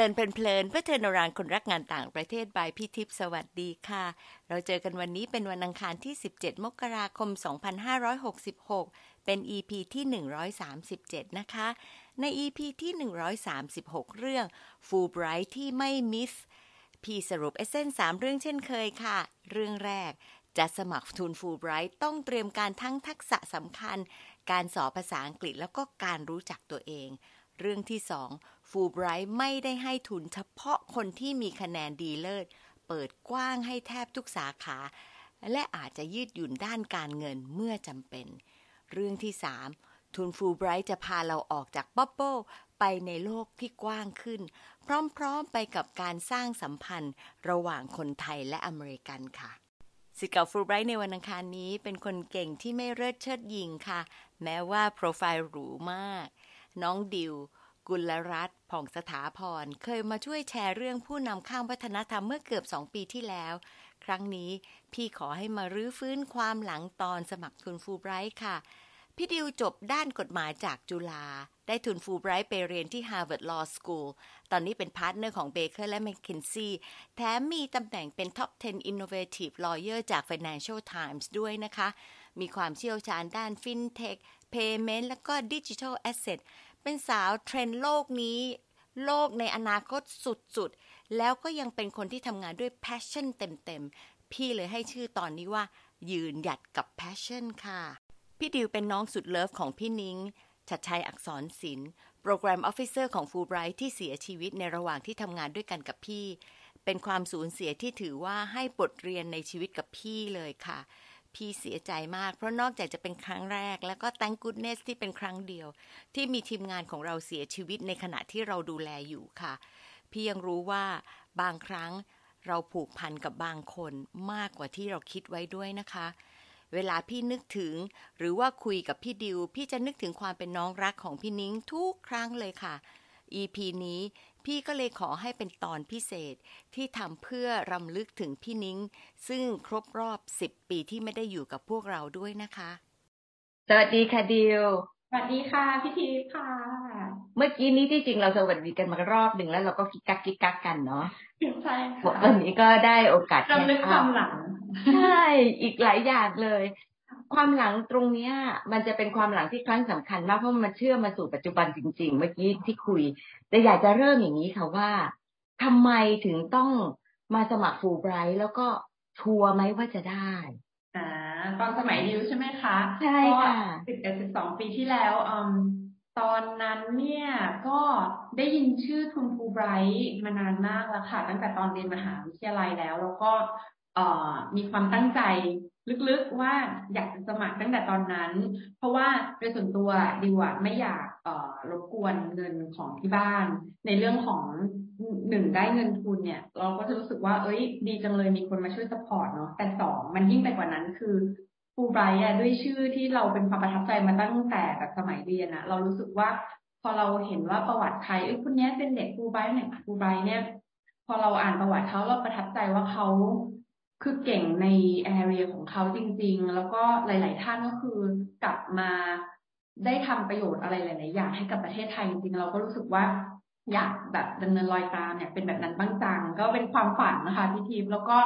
ลินเพลินเพื่อเทอร์นรานคนรักงานต่างประเทศบายพี่ทิพย์สวัสดีค่ะ เราเจอกันวันนี้เป็นวันอังคารที่ 17 มกราคม 2566 เป็น EP ที่ 137 นะคะ ใน EP ที่ 136 เรื่อง Fulbright ที่ไม่มิส พี่สรุปเอเซนสามเรื่องเช่นเคยค่ะ เรื่องแรกจะสมัครทุน Fulbright ต้องเตรียมการทั้งทักษะสำคัญ การสอบภาษาอังกฤษแล้วก็การรู้จักตัวเอง เรื่องที่สอง ฟูไบรท์ไม่ได้ให้ทุนเฉพาะคนที่มีคะแนนดีเลิศ เปิดกว้างให้แทบทุกสาขา และอาจจะยืดหยุ่นด้านการเงินเมื่อจำเป็น เรื่องที่สามทุนฟูไบรท์จะพาเราออกจากบับเบิลไปในโลกที่กว้างขึ้น พร้อมๆไปกับการสร้างสัมพันธ์ระหว่างคนไทยและอเมริกันค่ะสิเก่าฟูไบรท์ในวันอังคารนี้เป็นคนเก่งที่ไม่เลิศเชิดยิงค่ะ แม้ว่าโปรไฟล์หรูมาก น้องดิว กุลรัตน์ผ่องสถาพรเคยมาช่วยแชร์เรื่องผู้นำข้ามวัฒนธรรมเมื่อเกือบสองปีที่แล้ว ครั้งนี้พี่ขอให้มารื้อฟื้นความหลังตอนสมัครทุนฟูไบรท์ค่ะ พี่ดิวจบด้านกฎหมายจากจุฬาได้ทุนฟูไบรท์ไปเรียนที่ Harvard Law School ตอนนี้เป็นพาร์ทเนอร์ของ Baker และ McKinsey แถมมีตำแหน่งเป็น Top 10 Innovative Lawyer จาก Financial Times ด้วยนะคะ มีความเชี่ยวชาญด้าน FinTech Payment และก็ Digital Asset เป็นสาวเทรนด์โลกนี้ โลกในอนาคตสุดๆ แล้วก็ยังเป็นคนที่ทำงานด้วย passion เต็มๆ พี่เลยให้ชื่อตอนนี้ว่า ยืนหยัดกับ passion ค่ะ พี่ดิวเป็นน้องสุด love ของพี่นิ้งชัดชัยอักษรศิลป์ program officer ของฟูไบรท์ที่เสียชีวิตในระหว่างที่ทำงานด้วยกันกับพี่ เป็นความสูญเสียที่ถือว่าให้บทเรียนในชีวิตกับพี่เลยค่ะ พี่เสียใจมาก เพราะนอกจากจะเป็นครั้งแรก แล้วก็ thank goodness ที่เป็นครั้งเดียว ที่มีทีมงานของเราเสียชีวิตในขณะที่เราดูแลอยู่ค่ะ พี่ยังรู้ว่าบางครั้งเราผูกพันกับบางคนมากกว่าที่เราคิดไว้ด้วยนะคะ เวลาพี่นึกถึง หรือว่าคุยกับพี่ดิว พี่จะนึกถึงความเป็นน้องรักของพี่นิ้งทุกครั้งเลยค่ะ EP นี้ พี่ก็เลยขอให้เป็นตอนพิเศษที่ทำเพื่อรำลึกถึงพี่นิ้ง ซึ่งครบรอบ10ปีที่ไม่ได้อยู่กับพวกเราด้วยนะคะ สวัสดีค่ะดิวสวัสดีค่ะพี่ทิพย์ค่ะ เมื่อกี้นี้ที่จริงเราสวัสดีกันมารอบหนึ่งแล้วเราก็กิกกักกิกกักกันเนาะใช่ค่ะวันนี้ก็ได้โอกาสรำลึกความหลังใช่อีกหลายอย่างเลย ความหลังตรงเนี้ย มันจะเป็นความหลังที่ครั้งสำคัญมากเพราะมันเชื่อมมาสู่ปัจจุบันจริง ๆ เมื่อกี้ที่คุย แต่อยากจะเริ่มอย่างนี้ค่ะว่าทำไมถึงต้องมาสมัครฟูไบรท์แล้วก็ชัวร์ไหมว่าจะได้อ่าตอนสมัยดิวใช่ไหมคะใช่ค่ะสิบเอ็ดสิบสองปีที่แล้วอืมตอนนั้นเนี่ยก็ได้ยินชื่อทุนฟูไบรท์มานานมากแล้วค่ะ ตั้งแต่ตอนเรียนมหาวิทยาลัยแล้ว แล้วก็เอ่อมีความตั้งใจ ลึกๆว่าอยากจะสมัครตั้งแต่ตอนนั้น เพราะว่าโดยส่วนตัวดิวอะไม่อยากเอ่อรบกวนเงินของที่บ้าน ในเรื่องของหนึ่งได้เงินทุนเนี่ย เราก็จะรู้สึกว่าเอ้ย ดีจังเลยมีคนมาช่วย support เนาะแต่สองมันยิ่งไปกว่านั้นคือฟูไบรท์อะด้วยชื่อที่เราเป็นความประทับใจมาตั้งแต่แบบสมัยเรียนอะเรารู้สึกว่าพอเราเห็นว่าประวัติใครเอ้ยคนนี้เป็นเด็กฟูไบรท์เนี่ยฟูไบรท์เนี่ย พอเราอ่านประวัติเขาเราประทับใจว่าเขา คือเก่งในแอเรียของเขาจริง ๆ แล้วก็หลาย ๆ ท่านก็คือกลับมาได้ทำประโยชน์อะไรหลาย ๆ อย่างให้กับประเทศไทยจริง ๆ เราก็รู้สึกว่าอยากแบบดำเนินรอยตามเนี่ยเป็นแบบนั้นบ้างจังก็เป็นความฝันนะคะพี่ทิพย์แล้วก็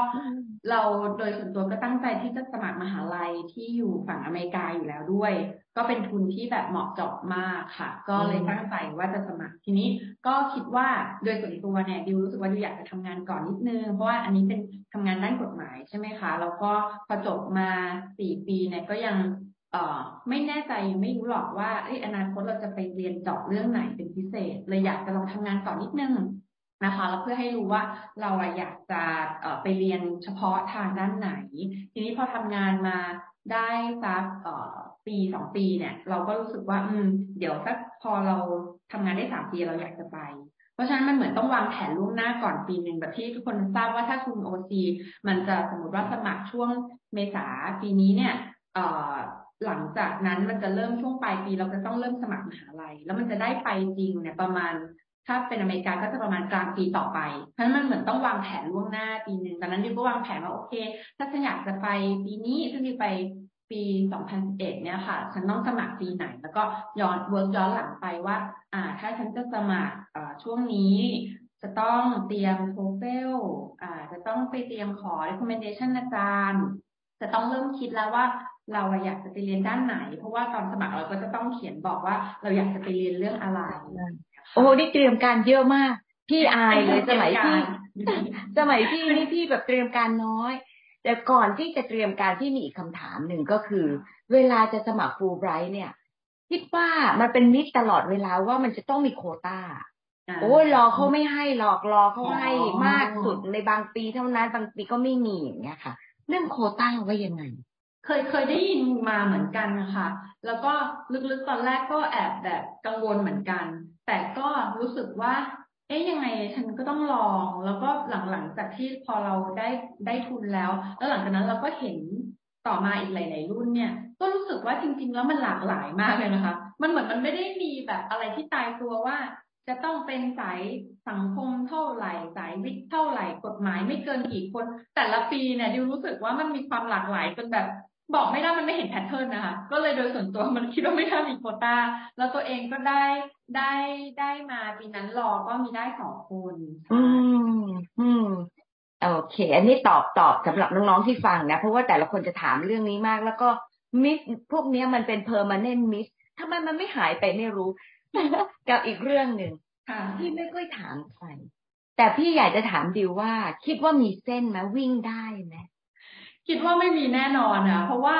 เราโดยส่วนตัวก็ตั้งใจที่จะสมัครมหาลัยที่อยู่ฝั่งอเมริกาอยู่แล้วด้วย ก็เป็นทุนที่แบบเหมาะเจาะมากค่ะ ก็เลยตั้งใจว่าจะสมัครทีนี้ก็คิดว่าโดยส่วนตัวเนี่ยดิวรู้สึกว่าดิวอยากจะทำงานก่อนนิดนึงเพราะว่าอันนี้เป็นทำงานด้านกฎหมายใช่ไหมคะแล้วก็พอจบมาสี่ปีเนี่ยก็ยังเอ่อไม่แน่ใจไม่รู้หรอกว่าเอ้อนาคตเราจะไปเรียนเจาะเรื่องไหนเป็นพิเศษเลยอยากจะลองทำงานก่อนนิดนึง นะคะ แล้วเพื่อให้รู้ว่าเราอยากจะไปเรียนเฉพาะทางด้านไหน ทีนี้พอทำงานมาได้สักปีสองปีเนี่ย เราก็รู้สึกว่า อืม เดี๋ยวสักพอเราทำงานได้สามปีเราอยากจะไป เพราะฉะนั้นมันเหมือนต้องวางแผนล่วงหน้าก่อนปีหนึ่งแบบที่ทุกคนทราบว่าถ้าคุณโอซีมันจะสมมติว่าสมัครช่วงเมษาปีนี้เนี่ยเอ่อหลังจากนั้นมันจะเริ่มช่วงปลายปีเราจะต้องเริ่มสมัครมหาลัย แล้วมันจะได้ไปจริงเนี่ยประมาณ ถ้าเป็นอเมริกาก็จะประมาณกลางปีต่อไป เพราะฉะนั้นมันเหมือนต้องวางแผนล่วงหน้าปีหนึ่งตอนนั้นดิวก็วางแผนว่าโอเค ถ้าฉันอยากจะไปปีนี้ซึ่งดิวไปปี 2011 เนี่ยค่ะ ฉันต้องสมัครปีไหน แล้วก็ย้อน work ย้อนหลังไปว่า อ่า ถ้าฉันจะสมัครช่วงนี้จะต้องเตรียม TOEFL อ่า จะต้องไปเตรียมขอ recommendation อาจารย์ จะต้องเริ่มคิดแล้วว่าเราอยากจะไปเรียนด้านไหน เพราะว่าตอนสมัครเราก็จะต้องเขียนบอกว่าเราอยากจะไปเรียนเรื่องอะไร โอ้นี่เตรียมการเยอะมาก พี่อายเลยสมัยพี่สมัยพี่นี่พี่แบบเตรียมการน้อย แต่ก่อนที่จะเตรียมการที่มีอีกคำถามหนึ่งก็คือ เวลาจะสมัครฟูลไบรท์เนี่ยคิดว่ามันเป็นมิตรตลอดเวลาว่ามันจะต้องมีโควตาโอ้ยรอเขาไม่ให้หรอกรอเขาให้มากสุดในบางปีเท่านั้นบางปีก็ไม่มีอย่างเงี้ยค่ะ เรื่องโควต้าไว้ยังไงเคยเคยได้ยินมาเหมือนกันนะคะแล้วก็ลึกๆตอนแรกก็แอบแบบกังวลเหมือนกัน แต่ก็รู้สึกว่า เอ๊ยยังไงฉันก็ต้องลอง แล้วก็หลังๆจากที่พอเราได้ได้ทุนแล้ว แล้วหลังจากนั้นเราก็เห็นต่อมาอีกหลาย ๆ รุ่นเนี่ย ก็รู้สึกว่าจริง ๆ แล้วมันหลากหลายมากเลยนะคะ มันเหมือนมันไม่ได้มีแบบอะไรที่ตายตัวว่า จะต้องเป็นสายสังคมเท่าไหร่ สายวิทย์เท่าไหร่ กฎหมายไม่เกินกี่คน แต่ละปีเนี่ยดิวรู้สึกว่ามันมีความหลากหลายจนแบบ บอกไม่ได้มันไม่เห็นแพทเทิร์นนะคะ ก็เลยโดยส่วนตัวมันคิดว่าไม่น่ามีโคตาแล้วตัวเองก็ได้ได้ได้มาปีนั้นรอก็มีได้สองคนอืมอืมโอเค อันนี้ตอบตอบสำหรับน้องๆที่ฟังนะ เพราะว่าแต่ละคนจะถามเรื่องนี้มาก แล้วก็มิสพวกนี้มันเป็นเพอร์มานเนนมิสทำไมมันไม่หายไปไม่รู้ กับอีกเรื่องหนึ่งที่ไม่ค่อยถามใครแต่พี่อยากจะถามดิวว่า คิดว่ามีเส้นไหมวิ่งได้ไหม คิดว่าไม่มีแน่นอนนะเพราะว่า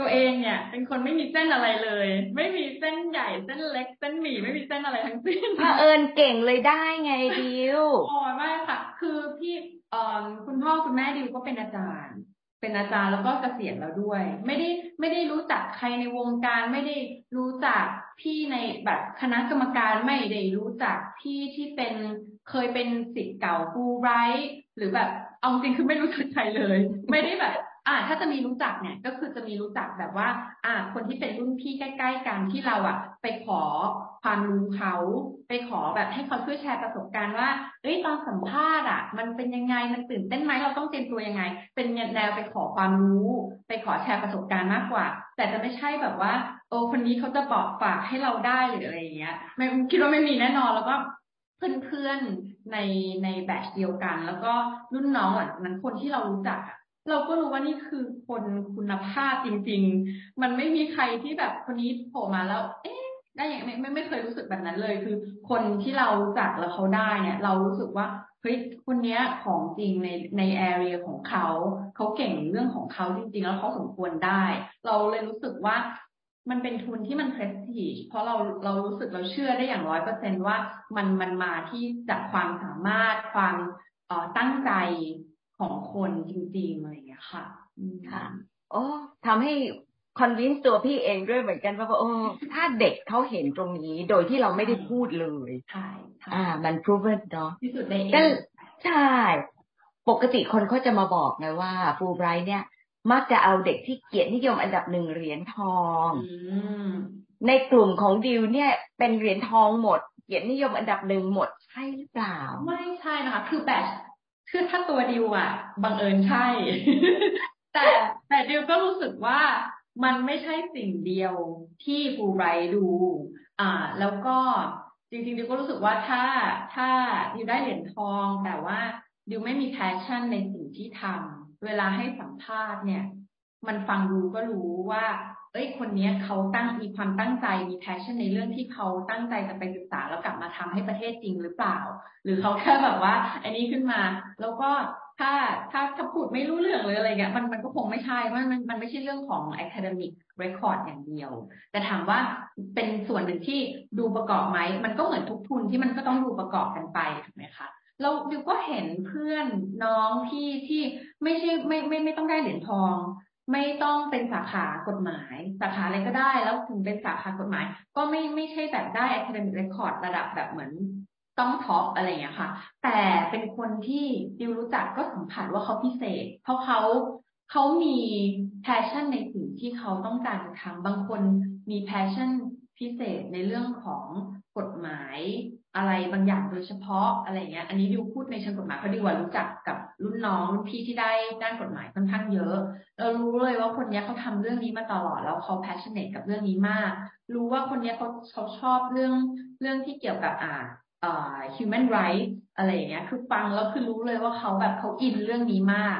ตัวเองเนี่ย เป็นคนไม่มีเส้นอะไรเลย ไม่มีเส้นใหญ่เส้นเล็กเส้นหมี่ไม่มีเส้นอะไรทั้งสิ้นถ้าเอิญเก่งเลยได้ไงดิวอ๋อไม่ค่ะ คือพี่เอ่อคุณพ่อคุณแม่ดิวก็เป็นอาจารย์ เป็นอาจารย์แล้วก็เกษียณแล้วด้วย ไม่ได้ไม่ได้รู้จักใครในวงการ ไม่ได้รู้จักพี่ในแบบคณะกรรมการไม่ได้รู้จักพี่ที่เป็นเคยเป็นสิทธิ์เก่าฟูไรท์หรือแบบ เอาจริงคือไม่รู้จักใครเลย ไม่ได้แบบ อ่า ถ้าจะมีรู้จักเนี่ย ก็คือจะมีรู้จักแบบว่า อ่า คนที่เป็นรุ่นพี่ใกล้ ๆ กันที่เราอะ ไปขอความรู้เขาไปขอแบบให้เขาช่วยแชร์ประสบการณ์ว่าเอ้ยตอนสัมภาษณ์อะ มันเป็นยังไงมันตื่นเต้นไหมเราต้องเตรียมตัวยังไง เป็นแนวไปขอความรู้ ไปขอแชร์ประสบการณ์มากกว่า แต่จะไม่ใช่แบบว่า โอ้คนนี้เขาจะบอกฝากให้เราได้หรืออะไรอย่างเงี้ยไม่คิดว่าไม่มีแน่นอนแล้วก็เพื่อนๆ ในในแบทเดียวกัน แล้วก็รุ่นน้องหลังนั้นคนที่เรารู้จักอะเราก็รู้ว่านี่คือคนคุณภาพจริง ๆ มันไม่มีใครที่แบบคนนี้โผล่มาแล้ว เอ๊ะได้ยังไม่ไม่ไม่เคยรู้สึกแบบนั้นเลย คือคนที่เรารู้จักแล้วเขาได้เนี่ย เรารู้สึกว่าเฮ้ยคนเนี้ยของจริงในในแอเรียของเขา เขาเก่งเรื่องของเขาจริง ๆ แล้วเขาสมควรได้ เราเลยรู้สึกว่า มันเป็นทุนที่มันเพรสทีจเพราะเราเรารู้สึกเราเชื่อได้อย่างร้อยเปอร์เซนว่ามันมันมาที่จากความสามารถความเอ่อตั้งใจของคนจริงๆอะไรอย่างเงี้ยค่ะค่ะโอ้ทำให้คอนวินส์ตัวพี่เองด้วยเหมือนกันว่าโอ้ถ้าเด็กเขาเห็นตรงนี้โดยที่เราไม่ได้พูดเลยใช่อ่า มัน proven เนาะที่สุดได้เองใช่ ปกติคนเขาจะมาบอกไงว่าฟูไบรท์เนี่ย มักจะเอาเด็กที่เกียรตินิยมอันดับหนึ่งเหรียญทองในกลุ่มของดิวเนี่ย เป็นเหรียญทองหมด เกียรตินิยมอันดับหนึ่งหมดใช่หรือเปล่า ไม่ใช่นะคะ คือแบบคือถ้าตัวดิวอะบังเอิญใช่ แต่แต่ดิวก็รู้สึกว่ามันไม่ใช่สิ่งเดียวที่ฟูไบรดู อ่า แล้วก็จริงๆดิวก็รู้สึกว่าถ้าถ้าดิวได้เหรียญทอง แต่ว่าดิวไม่มีแพชชั่นในสิ่งที่ทำ เวลาให้สัมภาษณ์เนี่ย มันฟังดูก็รู้ว่า เอ้ย คนนี้เขาตั้งมีความตั้งใจมีแพชชั่นในเรื่องที่เขาตั้งใจจะไปศึกษาแล้วกลับมาทำให้ประเทศจริงหรือเปล่า หรือเขาแค่แบบว่า อันนี้ขึ้นมา แล้วก็ถ้าถ้าถ้าพูดไม่รู้เรื่องหรืออะไรเงี้ยมันมันก็คงไม่ใช่มันมันมันไม่ใช่เรื่องของ academic record อย่างเดียว แต่ถามว่าเป็นส่วนหนึ่งที่ดูประกอบไหม มันก็เหมือนทุกทุนที่มันก็ต้องดูประกอบกันไปถูกไหมคะ เราดิวก็เห็นเพื่อนน้องพี่ที่ไม่ใช่ไม่ไม่ไม่ต้องได้เหรียญทอง ไม่ต้องเป็นสาขากฎหมาย สาขาอะไรก็ได้ แล้วถึงเป็นสาขากฎหมาย ก็ไม่ไม่ใช่แบบได้ academic record ระดับแบบเหมือนต้อง top อะไรอย่างเงี้ยค่ะ แต่เป็นคนที่ดิวรู้จักก็สัมผัสว่าเขาพิเศษ เพราะเขาเขามี passion ในสิ่งที่เขาต้องการจะทำบางคนมี passion พิเศษในเรื่องของกฎหมาย อะไรบางอย่างโดยเฉพาะอะไรเงี้ย อันนี้ดิวพูดในเชิงกฎหมายเพราะดิวรู้จักกับรุ่นน้องรุ่นพี่ที่ได้ด้านกฎหมายค่อนข้างเยอะ เรารู้เลยว่าคนนี้เขาทำเรื่องนี้มาตลอดแล้วเขา passionate กับเรื่องนี้มาก รู้ว่าคนนี้เขาเขาชอบเรื่องเรื่องที่เกี่ยวกับอ่าเอ่อ human rights อะไรอย่างเงี้ย คือฟังแล้วคือรู้เลยว่าเขาแบบเขาอินเรื่องนี้มาก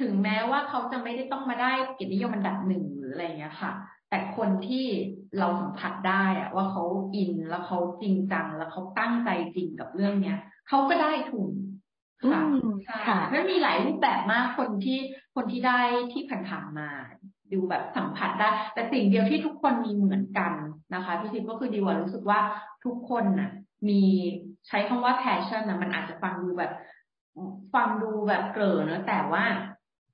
ถึงแม้ว่าเขาจะไม่ได้ต้องมาได้เกียรตินิยมอันดับหนึ่งหรืออะไรเงี้ยค่ะ แต่คนที่เราสัมผัสได้อะว่าเขาอินแล้วเขาจริงจัง แล้วเขาตั้งใจจริงกับเรื่องเนี้ยเขาก็ได้ทุนค่ะค่ะมันมีหลายรูปแบบมากคนที่คนที่ได้ที่ผ่านๆมาดูแบบสัมผัสได้ แต่สิ่งเดียวที่ทุกคนมีเหมือนกันนะคะพี่ทิพย์ก็คือดีว่ารู้สึกว่าทุกคนน่ะ มีใช้คำว่า passion นะมันอาจจะฟังดูแบบ ฟังดูแบบเกลือเนอะแต่ว่า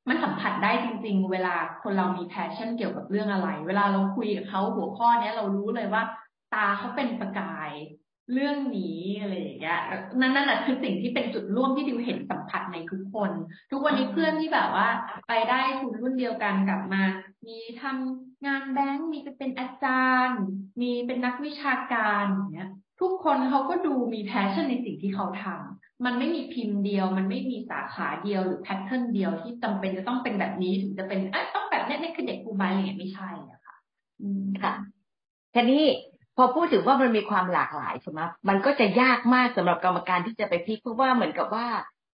มันสัมผัสได้จริง ๆ เวลาคนเรามี passion เกี่ยวกับเรื่องอะไร เวลาเราคุยกับเขาหัวข้อเนี้ยเรารู้เลยว่า ตาเขาเป็นประกาย เรื่องนี้อะไรอย่างเงี้ยนั่นนั่นแหละคือสิ่งที่เป็นจุดร่วมที่ดิวเห็นสัมผัสในทุกคน ทุกวันนี้เพื่อนที่แบบว่า ไปได้ทุนรุ่นเดียวกันกลับมา มีทำงานแบงก์มีเป็นอาจารย์ มีเป็นนักวิชาการอย่างเงี้ยทุกคนเขาก็ดูมี passion ในสิ่งที่เขาทำ มันไม่มีพิมพ์เดียว มันไม่มีสาขาเดียวหรือ pattern เดียวที่จำเป็นจะต้องเป็นแบบนี้ถึงจะเป็นเอ้ยต้องแบบนี้นี่คือเด็กกูบายอะไรอย่างเงี้ยไม่ใช่อะค่ะอืมค่ะทีนี้พอพูดถึงว่ามันมีความหลากหลายใช่ไหมมันก็จะยากมากสำหรับกรรมการที่จะไป pick เพราะว่าเหมือนกับว่า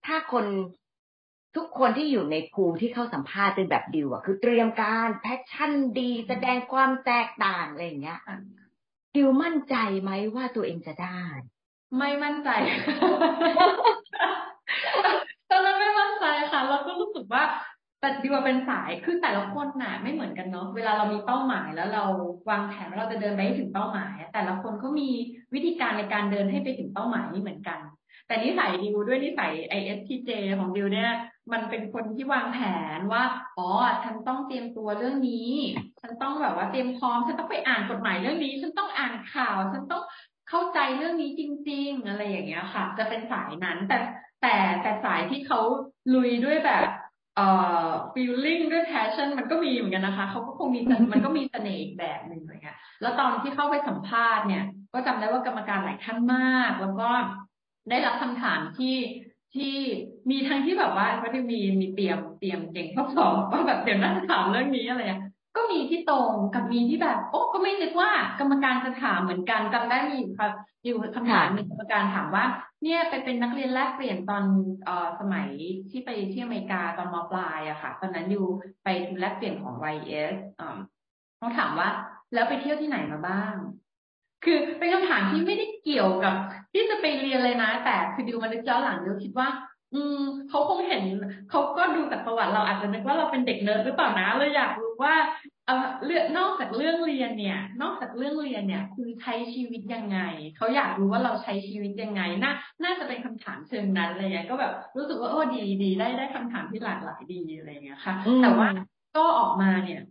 ถ้าคนทุกคนที่อยู่ใน pool ที่เข้าสัมภาษณ์เป็นแบบดิวอะคือเตรียมการ passion ดี แสดงความแตกต่างอะไรอย่างเงี้ยดิวมั่นใจไหมว่าตัวเองจะได้ ไม่มั่นใจ ตอนนั้นไม่มั่นใจค่ะ เราก็รู้สึกว่า แต่ดีว่าเป็นสาย คือแต่ละคนน่ะไม่เหมือนกันเนาะ เวลาเรามีเป้าหมายแล้วเราวางแผนว่าเราจะเดินไปให้ถึงเป้าหมาย แต่ละคนก็มีวิธีการในการเดินให้ไปถึงเป้าหมายไม่เหมือนกัน แต่นิสัยดิวด้วยนิสัย ISTJ ของดิวเนี่ย มันเป็นคนที่วางแผนว่า อ๋อ ฉันต้องเตรียมตัวเรื่องนี้ ฉันต้องแบบว่าเตรียมพร้อม ฉันต้องไปอ่านกฎหมายเรื่องนี้ ฉันต้องอ่านข่าว ฉันต้อง เข้าใจเรื่องนี้จริง ๆ อะไรอย่างเงี้ยค่ะ จะเป็นสายนั้น แต่แต่แต่สายที่เขาลุยด้วยแบบเอ่อ feeling ด้วย passion มันก็มีเหมือนกันนะคะเขาก็คงมีมันก็มีเสน่ห์อีกแบบหนึ่งอะไรเงี้ยแล้วตอนที่เข้าไปสัมภาษณ์เนี่ย ก็จำได้ว่ากรรมการหลายท่านมาก แล้วก็ได้รับคำถามที่ที่มีทั้งที่แบบว่าเขาจะมีมีเตรียมเตรียมเก่งทดสอบว่าแบบเดี๋ยวน่าจะถามเรื่องนี้อะไรเงี้ย ก็มีที่ตรงกับมีที่แบบ โอ้ก็ไม่นึกว่ากรรมการจะถามเหมือนกันจำได้มีครับอยู่คำถามหนึ่งกรรมการถามว่า เนี่ยไปเป็นนักเรียนแลกเปลี่ยนตอนเอ่อสมัยที่ไปที่อเมริกาตอนมปลายอะค่ะ ตอนนั้นอยู่ไปทุนแลกเปลี่ยนของ YS อ่าเขาถามว่า แล้วไปเที่ยวที่ไหนมาบ้าง คือเป็นคำถามที่ไม่ได้เกี่ยวกับ ที่จะไปเรียนเลยนะ แต่คือดิวมานึกย้อนหลังดิวคิดว่าอืมเขาคงเห็นเขาก็ดูจากประวัติเราอาจจะนึกว่าเราเป็นเด็กเนิร์ดหรือเปล่านะเราอยากรู้ ว่าเออเรื่องนอกจากเรื่องเรียนเนี่ย นอกจากเรื่องเรียนเนี่ย คุณใช้ชีวิตยังไงเขาอยากรู้ว่าเราใช้ชีวิตยังไงน่าน่าจะเป็นคำถามเชิงนั้นอะไรเงี้ยก็แบบรู้สึกว่าโอ้ดีดีได้ได้คำถามที่หลากหลายดีอะไรเงี้ยค่ะ แต่ว่าก็ออกมาเนี่ย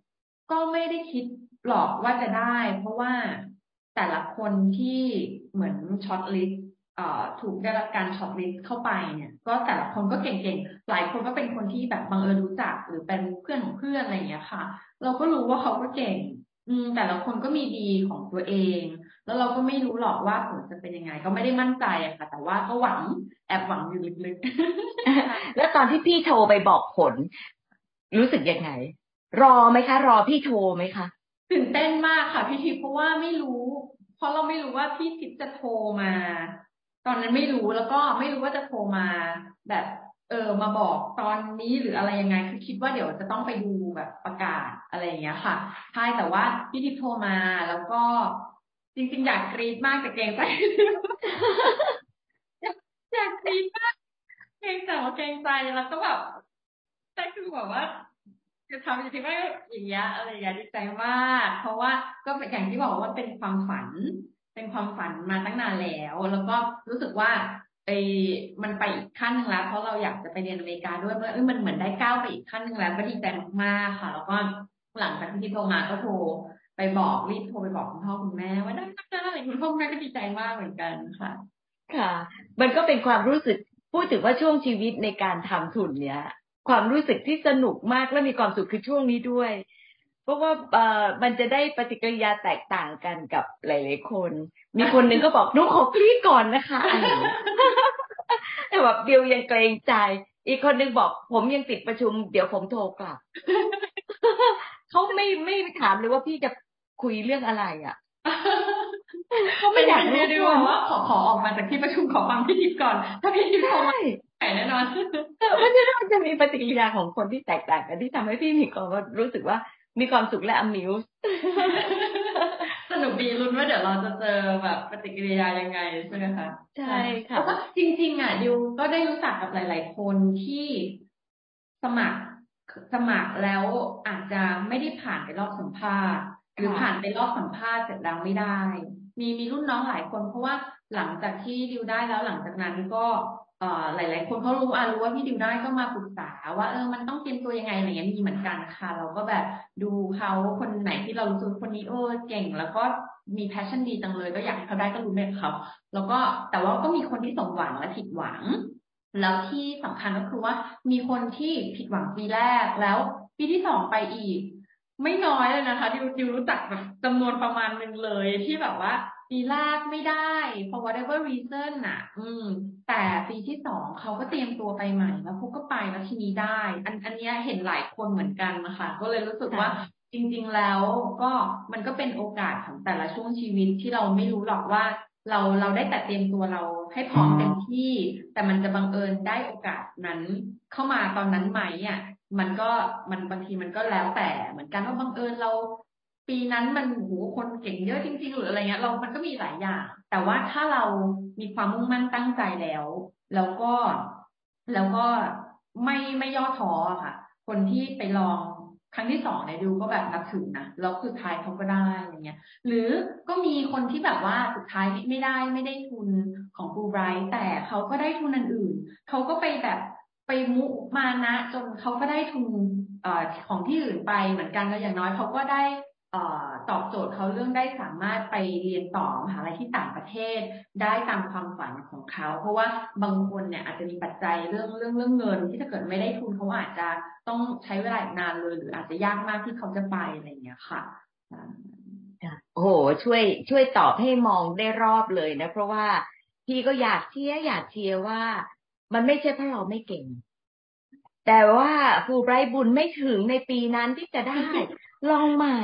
ก็ไม่ได้คิดหรอกว่าจะได้ เพราะว่าแต่ละคนที่เหมือน shortlist ถูกได้รับการ shortlist เข้าไปเนี่ย ก็แต่ละคนก็เก่งๆ หลายคนก็เป็นคนที่แบบบังเอิญรู้จักหรือเป็นเพื่อนของเพื่อนอะไรอย่างเงี้ยค่ะ เราก็รู้ว่าเขาก็เก่ง อืม แต่ละคนก็มีดีของตัวเอง แล้วเราก็ไม่รู้หรอกว่าผลจะเป็นยังไง ก็ไม่ได้มั่นใจอะค่ะ แต่ว่าก็หวังแอบหวังอยู่ลึกๆ แล้วตอนที่พี่โทรไปบอกผล รู้สึกยังไง รอไหมคะ รอพี่โทรไหมคะตื่นเต้นมากค่ะพี่ทิพย์เพราะว่าไม่รู้ เพราะเราไม่รู้ว่าพี่ทิพย์จะโทรมา ตอนนั้นไม่รู้แล้วก็ไม่รู้ว่าจะโทรมาแบบ เออมาบอกตอนนี้หรืออะไรยังไงคือคิดว่าเดี๋ยวจะต้องไปดูแบบประกาศอะไรอย่างเงี้ยค่ะใช่แต่ว่าพี่ทิพย์โทรมาแล้วก็จริงๆอยากกรี๊ดมากแต่เกรงใจอยากกรี๊ดมากเกรงใจว่าเกรงใจแล้วก็แบบแต่คือแบบว่าจะทำจริงๆว่าอย่างเงี้ยอะไรอย่างเงี้ยดีใจมากเพราะว่าก็เป็นอย่างที่บอกว่าเป็นความฝัน เป็นความฝันมาตั้งนานแล้ว แล้วก็รู้สึกว่าไอ้มันไปอีกขั้นหนึ่งแล้ว เพราะเราอยากจะไปเรียนอเมริกาด้วยเมื่อมันเหมือนได้ก้าวไปอีกขั้นหนึ่งแล้วก็ดีใจมากๆค่ะ แล้วก็หลังจากที่โทรมาก็โทรไปบอกรีบโทรไปบอกคุณพ่อคุณแม่ว่าได้ได้อะไรคุณพ่อคุณแม่ก็ดีใจมากเหมือนกันค่ะ ค่ะ มันก็เป็นความรู้สึกพูดถึงว่าช่วงชีวิตในการทำทุนเนี้ยความรู้สึกที่สนุกมากและมีความสุขคือช่วงนี้ด้วย เพราะว่าเอ่อมันจะได้ปฏิกิริยาแตกต่างกันกับหลายๆคน มีคนหนึ่งก็บอกนุขอกรีดก่อนนะคะแต่แบบเดียวยังเกรงใจ อีกคนหนึ่งบอก ผมยังติดประชุม เดี๋ยวผมโทรกลับเขาไม่ไม่ถามเลยว่าพี่จะคุยเรื่องอะไรอะเขาไม่อยากรู้ดิวบอกว่าขอขอออกมาจากที่ประชุมขอฟังพี่ทิพย์ก่อน ถ้าพี่ทิพย์โทรมาใช่ไหนแน่นอนแต่เพราะฉะนั้นมันจะมีปฏิกิริยาของคนที่แตกต่างกันที่ทำให้พี่มีความรู้สึกว่า มีความสุขและ amuse สนุกดีลุ้นว่าเดี๋ยวเราจะเจอแบบปฏิกิริยายังไงใช่ไหมคะ ใช่ค่ะแล้วก็จริง ๆ อะดิวก็ได้รู้จักกับหลาย ๆ คนที่สมัครสมัครแล้วอาจจะไม่ได้ผ่านไปรอบสัมภาษณ์ หรือผ่านไปรอบสัมภาษณ์เสร็จแล้วไม่ได้ มีมีรุ่นน้องหลายคนเพราะว่าหลังจากที่ดิวได้แล้วหลังจากนั้นก็เอ่อ หลาย ๆ คนเขารู้อะรู้ว่าพี่ดิวได้ก็มาปรึกษาว่าเออมันต้องเตรียมตัวยังไงอะไรเงี้ยมีเหมือนกันค่ะ เราก็แบบดูเขาคนไหนที่เรารู้สึกคนนี้เออเก่ง แล้วก็มี passion ดีจังเลย ก็อยากให้เขาได้ก็รู้แบบเขาแล้วก็แต่ว่าก็มีคนที่สมหวังและผิดหวัง แล้วที่สำคัญก็คือว่ามีคนที่ผิดหวังปีแรกแล้วปีที่สองไปอีก ไม่น้อยเลยนะคะดิวดิวรู้จักแบบจำนวนประมาณหนึ่งเลยที่แบบว่า ปีแรกไม่ได้ for whatever reason น่ะ อืม แต่ปีที่สองเขาก็เตรียมตัวไปใหม่แล้วเขาก็ไปแล้วทีนี้ได้ อันอันเนี้ยเห็นหลายคนเหมือนกันนะคะ ก็เลยรู้สึกว่าจริง ๆ แล้วก็มันก็เป็นโอกาสของแต่ละช่วงชีวิตที่เราไม่รู้หรอกว่าเราเราได้แต่เตรียมตัวเราให้พร้อมเต็มที่ แต่มันจะบังเอิญได้โอกาสนั้น เข้ามาตอนนั้นไหมอะมันก็มันบางทีมันก็แล้วแต่เหมือนกันว่าบังเอิญเรา ปีนั้นมันโหคนเก่งเยอะจริง ๆ หรืออะไรเงี้ยเรา มันก็มีหลายอย่าง แต่ว่าถ้าเรามีความมุ่งมั่นตั้งใจแล้ว แล้วก็แล้วก็ไม่ไม่ย่อท้อค่ะ คนที่ไปลองครั้งที่สองเนี่ยดูก็แบบนับถือนะแล้วสุดท้ายเขาก็ได้อะไรเงี้ย หรือก็มีคนที่แบบว่าสุดท้ายไม่ได้ไม่ได้ทุนของฟูไบรท์แต่เขาก็ได้ทุนอันอื่นเขาก็ไปแบบไปมุมานะ จนเขาก็ได้ทุนเอ่อของที่อื่นไปเหมือนกันแล้วอย่างน้อยเขาก็ได้ ตอบโจทย์เขาเรื่องได้สามารถไปเรียนต่อมหาลัยที่ต่างประเทศได้ตามความฝันของเขา เพราะว่าบางคนเนี่ยอาจจะมีปัจจัยเรื่องเรื่องเรื่องเงิน ที่ถ้าเกิดไม่ได้ทุนเขาอาจจะต้องใช้เวลานานเลยหรืออาจจะยากมากที่เขาจะไปอะไรอย่างเงี้ยค่ะโอ้โหช่วยช่วยตอบให้มองได้รอบเลยนะ เพราะว่าพี่ก็อยากเชียร์อยากเชียร์ว่า มันไม่ใช่เพราะเราไม่เก่ง แต่ว่าฟูไบรบุญไม่ถึงในปีนั้นที่จะได้ ลองใหม่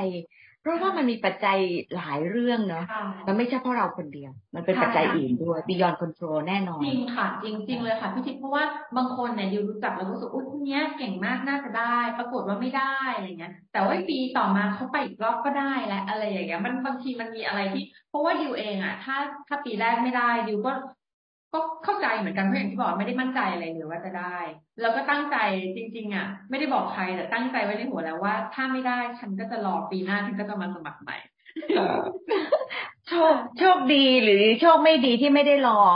เพราะว่ามันมีปัจจัยหลายเรื่องเนาะค่ะมันไม่ใช่เพราะเราคนเดียว มันเป็นปัจจัยอื่นด้วย beyond control แน่นอน จริงค่ะ จริงจริงเลยค่ะพี่ทิพย์เพราะว่าบางคนเนี่ยดิวรู้จักแล้วรู้สึกอุ้ยคนเนี้ยเก่งมากน่าจะได้ ปรากฏว่าไม่ได้อะไรเงี้ย แต่ว่าปีต่อมาเขาไปอีกรอบก็ได้และอะไรอย่างเงี้ยมันบางทีมันมีอะไรที่ เพราะว่าดิวเองอะ ถ้าถ้าปีแรกไม่ได้ดิวก็ ก็เข้าใจเหมือนกันเพราะอย่างที่บอกไม่ได้มั่นใจอะไรเลยว่าจะได้ แล้วก็ตั้งใจจริง ๆ อะ ไม่ได้บอกใครแต่ตั้งใจไว้ในหัวแล้วว่า ถ้าไม่ได้ฉันก็จะรอปีหน้าฉันก็จะมาสมัครใหม่โชคโชคดีหรือโชคไม่ดีที่ไม่ได้ลอง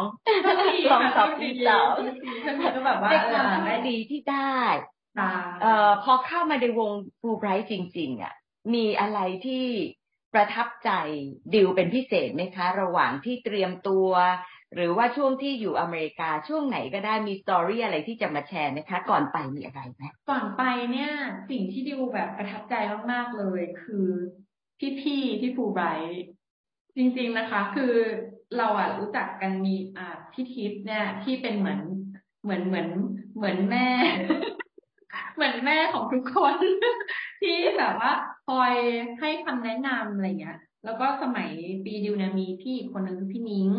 ลองสอบปีสองฉันก็แบบว่าได้เอความอโชได้คดีที่ได้ตาเอ่อพอเข้ามาในวงฟูไบรท์จริง ๆ อะ มีอะไรที่ประทับใจดิวเป็นพิเศษไหมคะ ระหว่างที่เตรียมตัว หรือว่าช่วงที่อยู่อเมริกาช่วงไหนก็ได้มีสตอรี่อะไรที่จะมาแชร์ไหมคะ ก่อนไปมีอะไรไหมก่อนไปเนี่ยสิ่งที่ดิวแบบประทับใจมากๆเลย คือพี่ๆที่ฟูไบร์จริง ๆนะคะ คือเราอะรู้จักกันมีอ่าพี่ทิพย์เนี่ยที่เป็นเหมือนเหมือนเหมือนเหมือนแม่ เหมือนแม่ของทุกคน ที่แบบว่าคอยให้คำแนะนำอะไรเงี้ย แล้วก็สมัยปีดิวเนี่ยมีพี่อีกคนหนึ่งคือพี่นิ้ง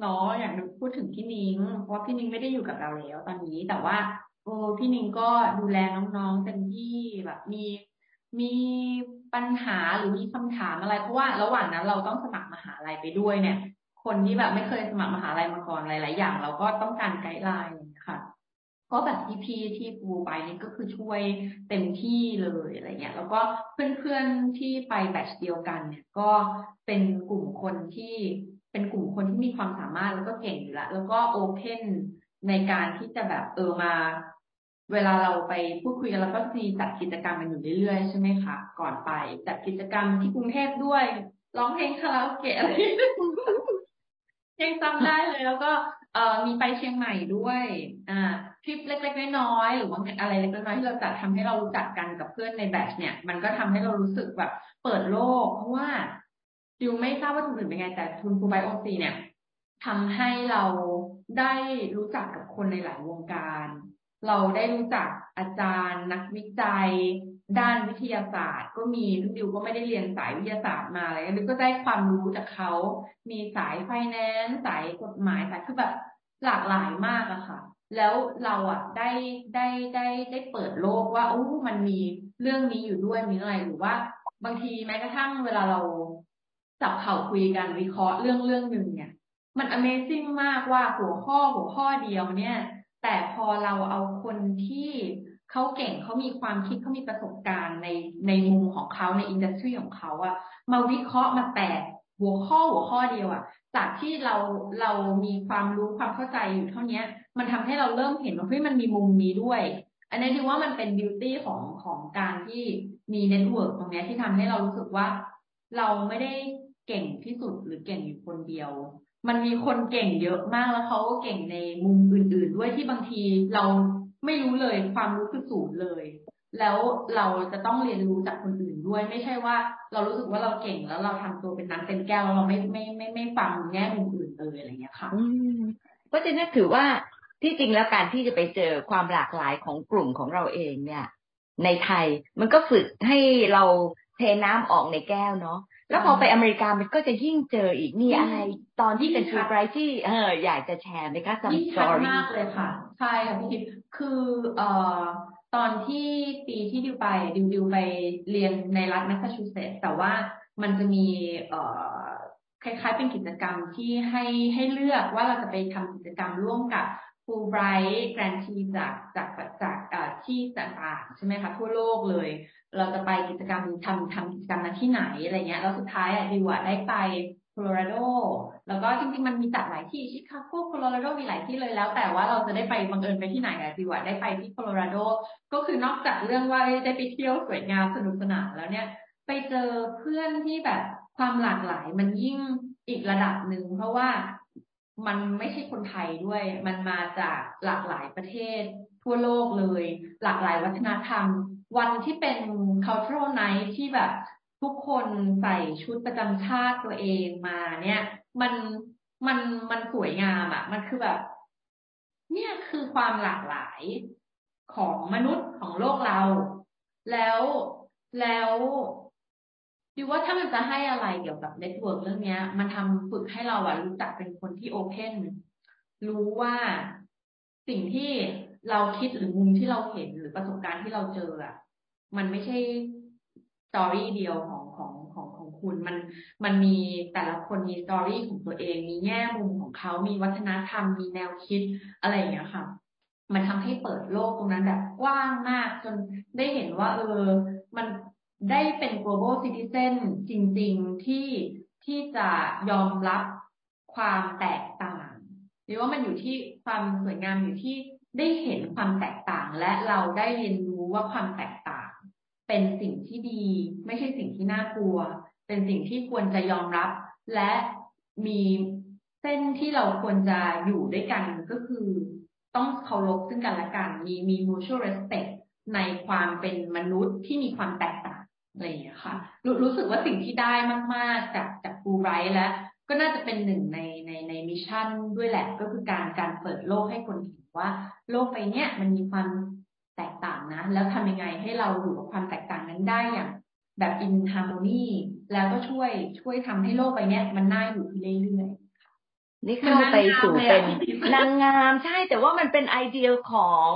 เนาะอยากพูดถึงพี่นิงเพราะพี่นิงไม่ได้อยู่กับเราแล้วตอนนี้แต่ว่า โอ้พี่นิงก็ดูแลน้องๆเต็มที่แบบมีมีปัญหาหรือมีคำถามอะไร เพราะว่าระหว่างนั้นเราต้องสมัครมหาลัยไปด้วยเนี่ย คนที่แบบไม่เคยสมัครมหาลัยมาก่อนหลาย ๆ อย่าง เราก็ต้องการไกด์ไลน์ค่ะ ก็แบบพี่ที่ปูไปนี่ก็คือช่วยเต็มที่เลยอะไรเงี้ย แล้วก็เพื่อนๆที่ไปแบทช์เดียวกันเนี่ย ก็เป็นกลุ่มคนที่ เป็นกลุ่มคนที่มีความสามารถแล้วก็เก่งอยู่แล้วแล้วก็โอเพนในการที่จะแบบเออมา เวลาเราไปพูดคุยกันแล้วก็มีจัดกิจกรรมกันอยู่เรื่อยๆ ใช่ไหมคะก่อนไปจัดกิจกรรมที่กรุงเทพด้วยร้องเพลงคาราโอเกะอะไรยังจำได้เลยแล้วก็เอ่อมีไปเชียงใหม่ด้วย อ่าทริปเล็กๆน้อยๆหรือว่าอะไรเล็กๆน้อยๆที่เราจัดทำให้เรารู้จักกันกับเพื่อนในแบทช์เนี่ย มันก็ทำให้เรารู้สึกแบบเปิดโลก เพราะว่า ดิวไม่ทราบว่าทุนอื่นเป็นไง แต่ทุนฟูไบโอซีเนี่ยทำให้เราได้รู้จักกับคนในหลายวงการ เราได้รู้จักอาจารย์ นักวิจัย ด้านวิทยาศาสตร์ ก็มีดิวก็ไม่ได้เรียนสายวิทยาศาสตร์มาอะไรดิวก็ได้ความรู้จากเขา มีสายไฟแนนซ์สายกฎหมายสายคือแบบหลากหลายมากอะค่ะ แล้วเราอะได้ได้ได้ได้เปิดโลกว่าโอ้มันมีเรื่องนี้อยู่ด้วยมีอะไรหรือว่าบางทีแม้กระทั่งเวลาเรา จับเข่าคุยกันวิเคราะห์เรื่องเรื่องหนึ่งเนี่ย มัน Amazing มากว่าหัวข้อหัวข้อเดียวเนี่ย แต่พอเราเอาคนที่เขาเก่งเขามีความคิดเขามีประสบการณ์ในในมุมของเขาในอินดัสทรีของเขาอะมาวิเคราะห์มาแตกหัวข้อหัวข้อเดียวอะจากที่เราเรามีความรู้ความเข้าใจอยู่เท่านี้มันทำให้เราเริ่มเห็นว่าเฮ้ยมันมีมุมนี้ด้วย อันนี้ดีว่ามันเป็นบิวตี้ของของการที่มี network ตรงนี้ที่ทำให้เรารู้สึกว่า เราไม่ได้ เก่งที่สุดหรือเก่งอยู่คนเดียว มันมีคนเก่งเยอะมากแล้วเขาก็เก่งในมุมอื่น ๆ ด้วยที่บางทีเราไม่รู้เลยความรู้คือศูนย์เลย แล้วเราจะต้องเรียนรู้จากคนอื่นด้วย ไม่ใช่ว่า เรารู้สึกว่าเราเก่งแล้วเราทำตัวเป็นน้ำเต็มแก้วเราไม่ไม่ไม่ไม่ฟังแง่มุมอื่นเลยอะไรเงี้ยค่ะอืมเพราะนั้นถือว่าที่จริงแล้วการที่จะไปเจอความหลากหลายของกลุ่มของเราเองเนี่ย ในไทยมันก็ฝึกให้เราเทน้ำออกในแก้วเนาะ แล้วพอไปอเมริกามันก็จะยิ่งเจออีกมีอะไรตอนที่เป็นฟูไบรท์ที่เอออยากจะแชร์ไหมคะ some interesting story มากเลยค่ะ ใช่ค่ะพี่ทิพย์คือเอ่อตอนที่ปีที่ดิวไปดิวดิวไปเรียนในรัฐแมสซาชูเซตส์แต่ว่ามันจะมีเอ่อคล้ายๆเป็นกิจกรรมที่ให้ให้เลือกว่าเราจะไปทำกิจกรรมร่วมกับFulbright grantee จากจากจากเอ่อ ที่ต่างๆใช่ไหมคะทั่วโลกเลย เราจะไปกิจกรรมทำทำกิจกรรมนั้นที่ไหนอะไรเงี้ยแล้วสุดท้ายอะดิวะได้ไปโคโลราโดแล้วก็จริงๆมันมีจัดหลายที่ชิคาโกโคโลราโดมีหลายที่เลยแล้ว แต่ว่าเราจะได้ไปบังเอิญไปที่ไหนอะดิวะได้ไปที่โคโลราโดก็คือนอกจากเรื่องว่าได้ไปเที่ยวสวยงามสนุกสนานแล้วเนี่ย ไปเจอเพื่อนที่แบบความหลากหลายมันยิ่งอีกระดับหนึ่งเพราะว่ามันไม่ใช่คนไทยด้วย มันมาจากหลากหลายประเทศ ทั่วโลกเลย หลากหลายวัฒนธรรม วันที่เป็น cultural night ที่แบบทุกคนใส่ชุดประจำชาติตัวเองมาเนี่ย มันมันมันสวยงามอะ่ะ มันคือแบบ เนี่ยคือความหลากหลายของมนุษย์ของโลกเรา แล้วแล้วดิวว่าถ้ามันจะให้อะไรเกี่ยวกับ network เรื่องเนี้ยมันทำฝึกให้เราอะรู้จักเป็นคนที่ open รู้ว่าสิ่งที่ เราคิดหรือมุมที่เราเห็นหรือประสบการณ์ที่เราเจออะมันไม่ใช่ story เดียวของของของของคุณมันมันมีแต่ละคนมี story ของตัวเอง มีแง่มุมของเขา มีวัฒนธรรม มีแนวคิดอะไรอย่างเงี้ยค่ะ มันทำให้เปิดโลกตรงนั้นแบบกว้างมาก จนได้เห็นว่า เออ มันได้เป็น global citizen จริง ๆ ที่ที่จะยอมรับความแตกต่างหรือว่ามันอยู่ที่ความสวยงามอยู่ที่ ได้เห็นความแตกต่างและเราได้เรียนรู้ว่าความแตกต่าง เป็นสิ่งที่ดี ไม่ใช่สิ่งที่น่ากลัว เป็นสิ่งที่ควรจะยอมรับ และมีเส้นที่เราควรจะอยู่ด้วยกันก็คือต้องเคารพซึ่งกันและกัน มีมี mutual respect ในความเป็นมนุษย์ที่มีความแตกต่างอะไรอย่างเงี้ยค่ะรรู้สึกว่าสิ่งที่ได้มาก ๆ จากจากฟูไรและ ก็น่าจะเป็นหนึ่งในในใน mission ด้วยแหละ ก็คือการการเปิดโลกให้คนเห็นว่า โลกใบเนี้ยมันมีความแตกต่างนะ แล้วทำยังไงให้เราอยู่กับความแตกต่างนั้นได้อย่าง แบบ in harmonyแล้วก็ช่วยช่วยทำให้โลกใบเนี้ยมันน่าอยู่ขึ้นเรื่อยๆนี่เข้าไปสู่เป็นนางงามใช่แต่ว่ามันเป็นไอเดียของ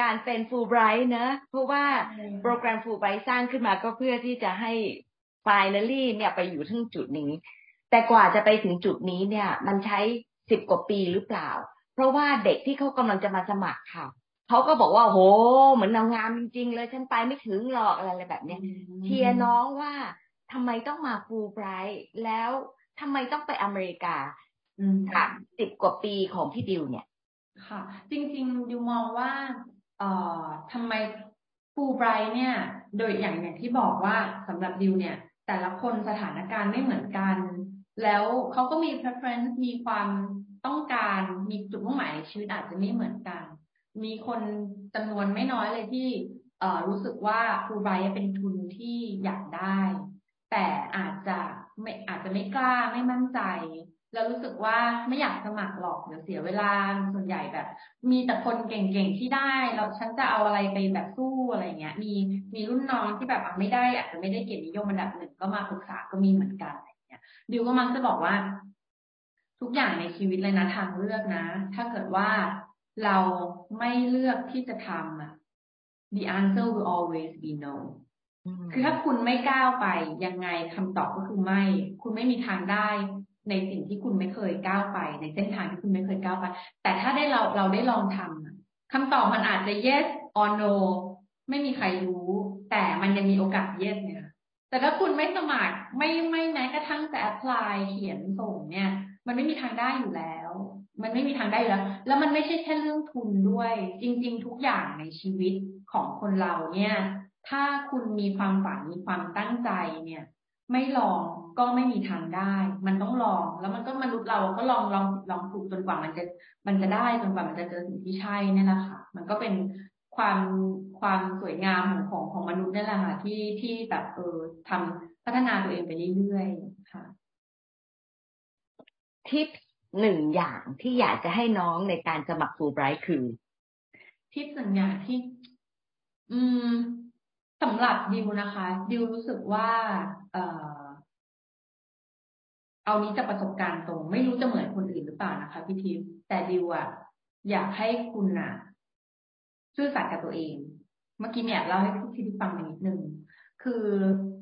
การเป็นฟูไบรท์นะ เพราะว่าโปรแกรมฟูไบรท์สร้างขึ้นมาก็เพื่อที่จะให้ไฟน a ลี่เนี่ยไปอยู่ที่จุดนี้ แต่กว่าจะไปถึงจุดนี้เนี่ย มันใช้สิบกว่าปีหรือเปล่า เพราะว่าเด็กที่เขากำลังจะมาสมัครค่ะเขาก็บอกว่าโห เหมือนนางงามจริงๆเลยฉันไปไม่ถึงหรอกอะไรแบบเนี้ยเชียร์น้องว่าทำไมต้องมาฟูไบรท์แล้วทำไมต้องไปอเมริกาค่ะสิบกว่าปีของพี่ดิวเนี่ย ค่ะ จริงๆดิวมองว่า เอ่อทำไมฟูไบรท์เนี่ย โดยอย่างอย่างที่บอกว่าสำหรับดิวเนี่ย แต่ละคนสถานการณ์ไม่เหมือนกัน แล้วเขาก็มี preference มีความต้องการมีจุดมุ่งหมายในชีวิตอาจจะไม่เหมือนกัน มีคนจำนวนไม่น้อยเลยที่เออรู้สึกว่าฟูไบร์เป็นทุนที่อยากได้ แต่อาจจะไม่อาจจะไม่กล้าไม่มั่นใจ แล้วรู้สึกว่าไม่อยากสมัครหรอกเดี๋ยวเสียเวลาส่วนใหญ่แบบ มีแต่คนเก่งๆที่ได้เราฉันจะเอาอะไรไปแบบสู้อะไรเงี้ย มีมีรุ่นน้องที่แบบไม่ได้อาจจะไม่ได้เกียรตินิยมอันดับหนึ่งก็มาปรึกษาก็มีเหมือนกัน ดิวก็มักจะบอกว่า ทุกอย่างในชีวิตเลยนะทางเลือกนะ ถ้าเกิดว่าเราไม่เลือกที่จะทำอะ the answer will always be no คือถ้าคุณไม่ก้าวไปยังไงคำตอบก็คือไม่ คุณไม่มีทางได้ในสิ่งที่คุณไม่เคยก้าวไป ในเส้นทางที่คุณไม่เคยก้าวไป แต่ถ้าได้เราเราได้ลองทำคำตอบมันอาจจะ yes or no ไม่มีใครรู้ แต่มันยังมีโอกาส yes เนี่ย แต่ถ้าคุณไม่สมัครไม่ไม่แม้กระทั่งจะ apply เขียนส่งเนี่ย มันไม่มีทางได้อยู่แล้ว มันไม่มีทางได้อยู่แล้ว แล้วมันไม่ใช่แค่เรื่องทุนด้วย จริง ๆ ทุกอย่างในชีวิตของคนเราเนี่ย ถ้าคุณมีความฝันมีความตั้งใจเนี่ย ไม่ลองก็ไม่มีทางได้ มันต้องลอง แล้วมันก็มนุษย์เราก็ลองลองลองถูกจนกว่ามันจะ มันจะได้จนกว่ามันจะเจอสิ่งที่ใช่นี่แหละค่ะ มันก็เป็น ความความสวยงามของของของมนุษย์นี่แหละค่ะที่ที่แบบเออทำพัฒนาตัวเองไปเรื่อยๆค่ะทิปหนึ่งอย่างที่อยากจะให้น้องในการสมัครฟูไบรท์คือทิปหนึ่งอย่างที่ อืมสำหรับดิวนะคะ ดิวรู้สึกว่า เออเอานี้จากประสบการณ์ตรง ไม่รู้จะเหมือนคนอื่นหรือเปล่านะคะพี่ทิพย์แต่ดิวอะอยากให้คุณอะ ซื่อสัตย์กับตัวเอง เมื่อกี้เนี่ยเราให้พี่ทิพย์ฟังนิดนึงคือ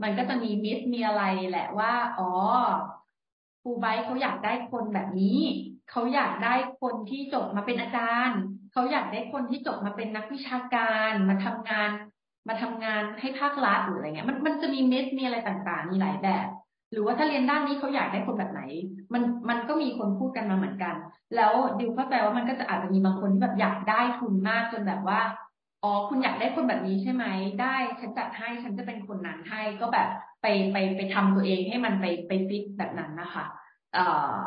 มันก็จะมีมิสมีอะไรแหละว่า อ๋อฟูไบเขาอยากได้คนแบบนี้เขาอยากได้คนที่จบมาเป็นอาจารย์เขาอยากได้คนที่จบมาเป็นนักวิชาการมาทำงาน มาทำงานให้ภาครัฐหรืออะไรเงี้ย มันมันจะมีเมสมีอะไรต่างๆ มีหลายแบบ หรือว่าถ้าเรียนด้านนี้เขาอยากได้คนแบบไหน มันมันก็มีคนพูดกันมาเหมือนกัน แล้วดิวเข้าใจว่ามันก็จะอาจจะมีบางคนที่แบบอยากได้ทุนมากจนแบบว่าอ๋อคุณอยากได้คนแบบนี้ใช่ไหมได้ฉันจัดให้ฉันจะเป็นคนนั้นให้ก็แบบไปไปไปทำตัวเองให้มันไปไปฟิตแบบนั้นนะคะเอ่อ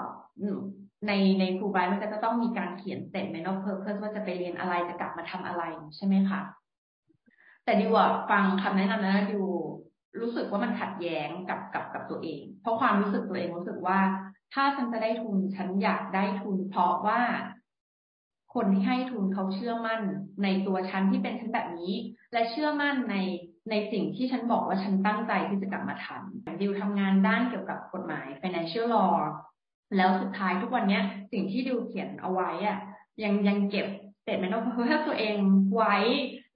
ในในครูไบมันก็จะต้องมีการเขียนเสร็จไหมนาะเพื่อเพื่อว่าจะไปเรียนอะไรจะกลับมาทำอะไรใช่ไหมคะแต่ดิวฟังคำแนะนำนะดิวรู้สึกว่ามันขัดแย้งกับกับ ตัวเอง เพราะความรู้สึกตัวเองรู้สึกว่า ถ้าฉันจะได้ทุนฉันอยากได้ทุน เพราะว่า คนที่ให้ทุนเขาเชื่อมั่นในตัวฉันที่เป็นฉันแบบนี้ และเชื่อมั่นในในสิ่งที่ฉันบอกว่าฉันตั้งใจที่จะกลับมาทำดิวทำงานด้านเกี่ยวกับกฎหมาย financial law แล้วสุดท้ายทุกวันนี้สิ่งที่ดิวเขียนเอาไว้อะยังยังเก็บเสร็จไหมเนาะเพื่อตัวเองไว้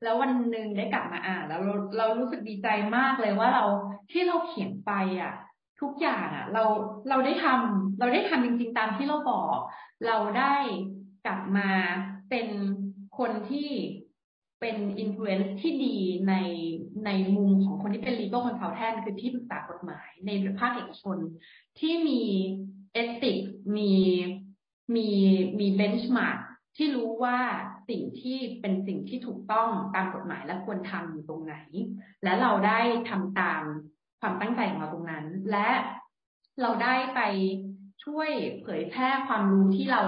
แล้ววันหนึ่งได้กลับมาอ่านแล้วเราเรารู้สึกดีใจมากเลยว่าเราที่เราเขียนไปอะ ทุกอย่างอะ เราเราได้ทำเราได้ทำจริง ๆ ตามที่เราบอก เราได้กลับมาเป็นคนที่เป็น influence ที่ดีในในมุมของคนที่เป็น legal consultant คือที่ปรึกษากฎหมายในภาคเอกชน ที่มี ethic มีมีมี benchmark ที่รู้ว่าสิ่งที่เป็นสิ่งที่ถูกต้องตามกฎหมายและควรทำอยู่ตรงไหน และเราได้ทำตาม ความตั้งใจของเราตรงนั้น และเราได้ไปช่วยเผยแพร่ความรู้ที่เรา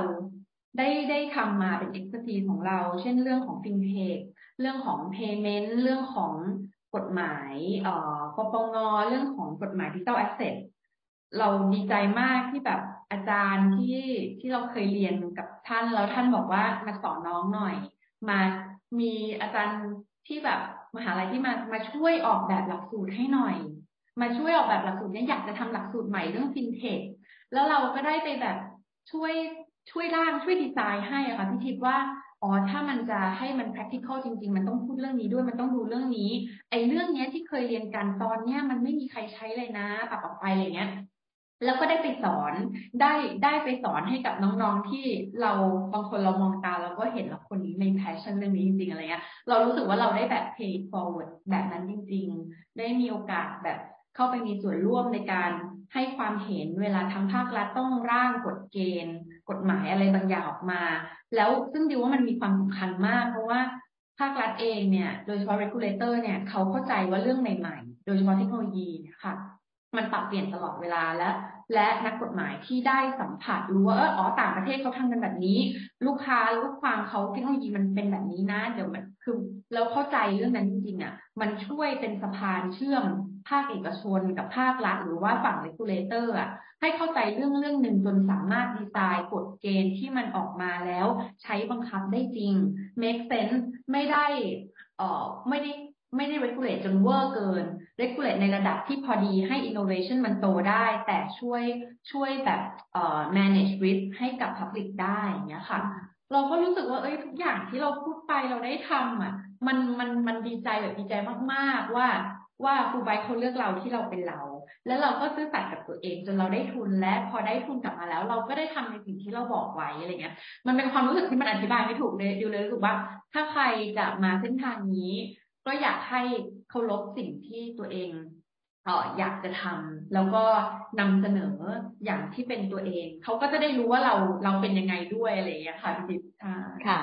ได้ได้ทำมาเป็น expertise ของเรา เช่นเรื่องของ fintech เรื่องของ payment เรื่องของกฎหมายเอ่อปปงเรื่องของกฎหมาย digital asset เราดีใจมากที่แบบอาจารย์ที่ที่เราเคยเรียนกับท่านแล้วท่านบอกว่ามาสอนน้องหน่อย มามีอาจารย์ที่แบบมหาลัยที่มามาช่วยออกแบบหลักสูตรให้หน่อย มาช่วยออกแบบหลักสูตรเนี้อยากจะทำหลักสูตรใหม่เรื่องฟินเทคแล้วเราก็ได้ไปแบบช่วยช่วยร่างช่วยดีไซน์ให้อะค่ะพี่ทิพย์ว่าอ๋อถ้ามันจะให้มัน practical จริง ๆ มันต้องพูดเรื่องนี้ด้วยมันต้องดูเรื่องนี้ ไอ้เรื่องเนี้ยที่เคยเรียนกันตอนเนี้ยมันไม่มีใครใช้เลยนะปรับออกไปอะไรเงี้ยแล้วก็ได้ไปสอนได้ได้ไปสอนให้กับน้องๆที่เราบางคนเรามองตาเราก็เห็นว่าคนนี้ในแพชชั่นเรื่องนี้จริงๆอะไรเงี้ยเรารู้สึกว่าเราได้แบบ pay forward แบบนั้นจริง ๆ ได้มีโอกาสแบบ เข้าไปมีส่วนร่วมในการให้ความเห็นเวลาทางภาครัฐต้องร่างกฎเกณฑ์ กฎหมายอะไรบางอย่างออกมา แล้วซึ่งดิวว่ามันมีความสำคัญมาก เพราะว่าภาครัฐเองเนี่ย โดยเฉพาะ regulator เนี่ยเขาเข้าใจว่าเรื่องใหม่ๆ โดยเฉพาะเทคโนโลยีค่ะ มันปรับเปลี่ยนตลอดเวลาและและนักกฎหมายที่ได้สัมผัสรู้ว่าอ๋อต่างประเทศเขาทำกันแบบนี้ ลูกค้าลูกความเขาเทคโนโลยีมันเป็นแบบนี้นะ เดี๋ยวมัน คือแล้วเข้าใจเรื่องนั้นจริงๆอะ มันช่วยเป็นสะพานเชื่อมภาคเอกชนกับภาครัฐหรือว่าฝั่งเลกูเลเตอร์อะให้เข้าใจเรื่องเรื่องหนึ่งจนสามารถดีไซน์กฎเกณฑ์ที่มันออกมาแล้วใช้บังคับได้จริง make sense ไม่ได้เอ่อไม่ได้ไม่ได้ regulate จนเวอร์เกิน regulate ในระดับที่พอดีให้ innovation มันโตได้ แต่ช่วยช่วยแบบเอ่อ manage risk ให้กับ public ได้อย่างเงี้ยค่ะ เราก็รู้สึกว่าเอ้ยทุกอย่างที่เราพูดไปเราได้ทำอะ มันมันมันดีใจแบบดีใจมากๆว่าว่าครูไบเขาเลือกเราที่เราเป็นเรา แล้วเราก็ซื่อสัตย์กับตัวเอง จนเราได้ทุนและพอได้ทุนกลับมาแล้ว เราก็ได้ทำในสิ่งที่เราบอกไว้อะไรเงี้ย มันเป็นความรู้สึกที่มันอธิบายไม่ถูกเลยดิวเลยรู้สึกว่า ถ้าใครจะมาเส้นทางนี้ ก็อยากให้เคารพสิ่งที่ตัวเอง อออยากจะทำแล้วก็นำเสนออย่างที่เป็นตัวเอง เขาก็จะได้รู้ว่าเราเราเป็นยังไงด้วยอะไรอย่างเงี้ยค่ะพี่ดิบค่ะ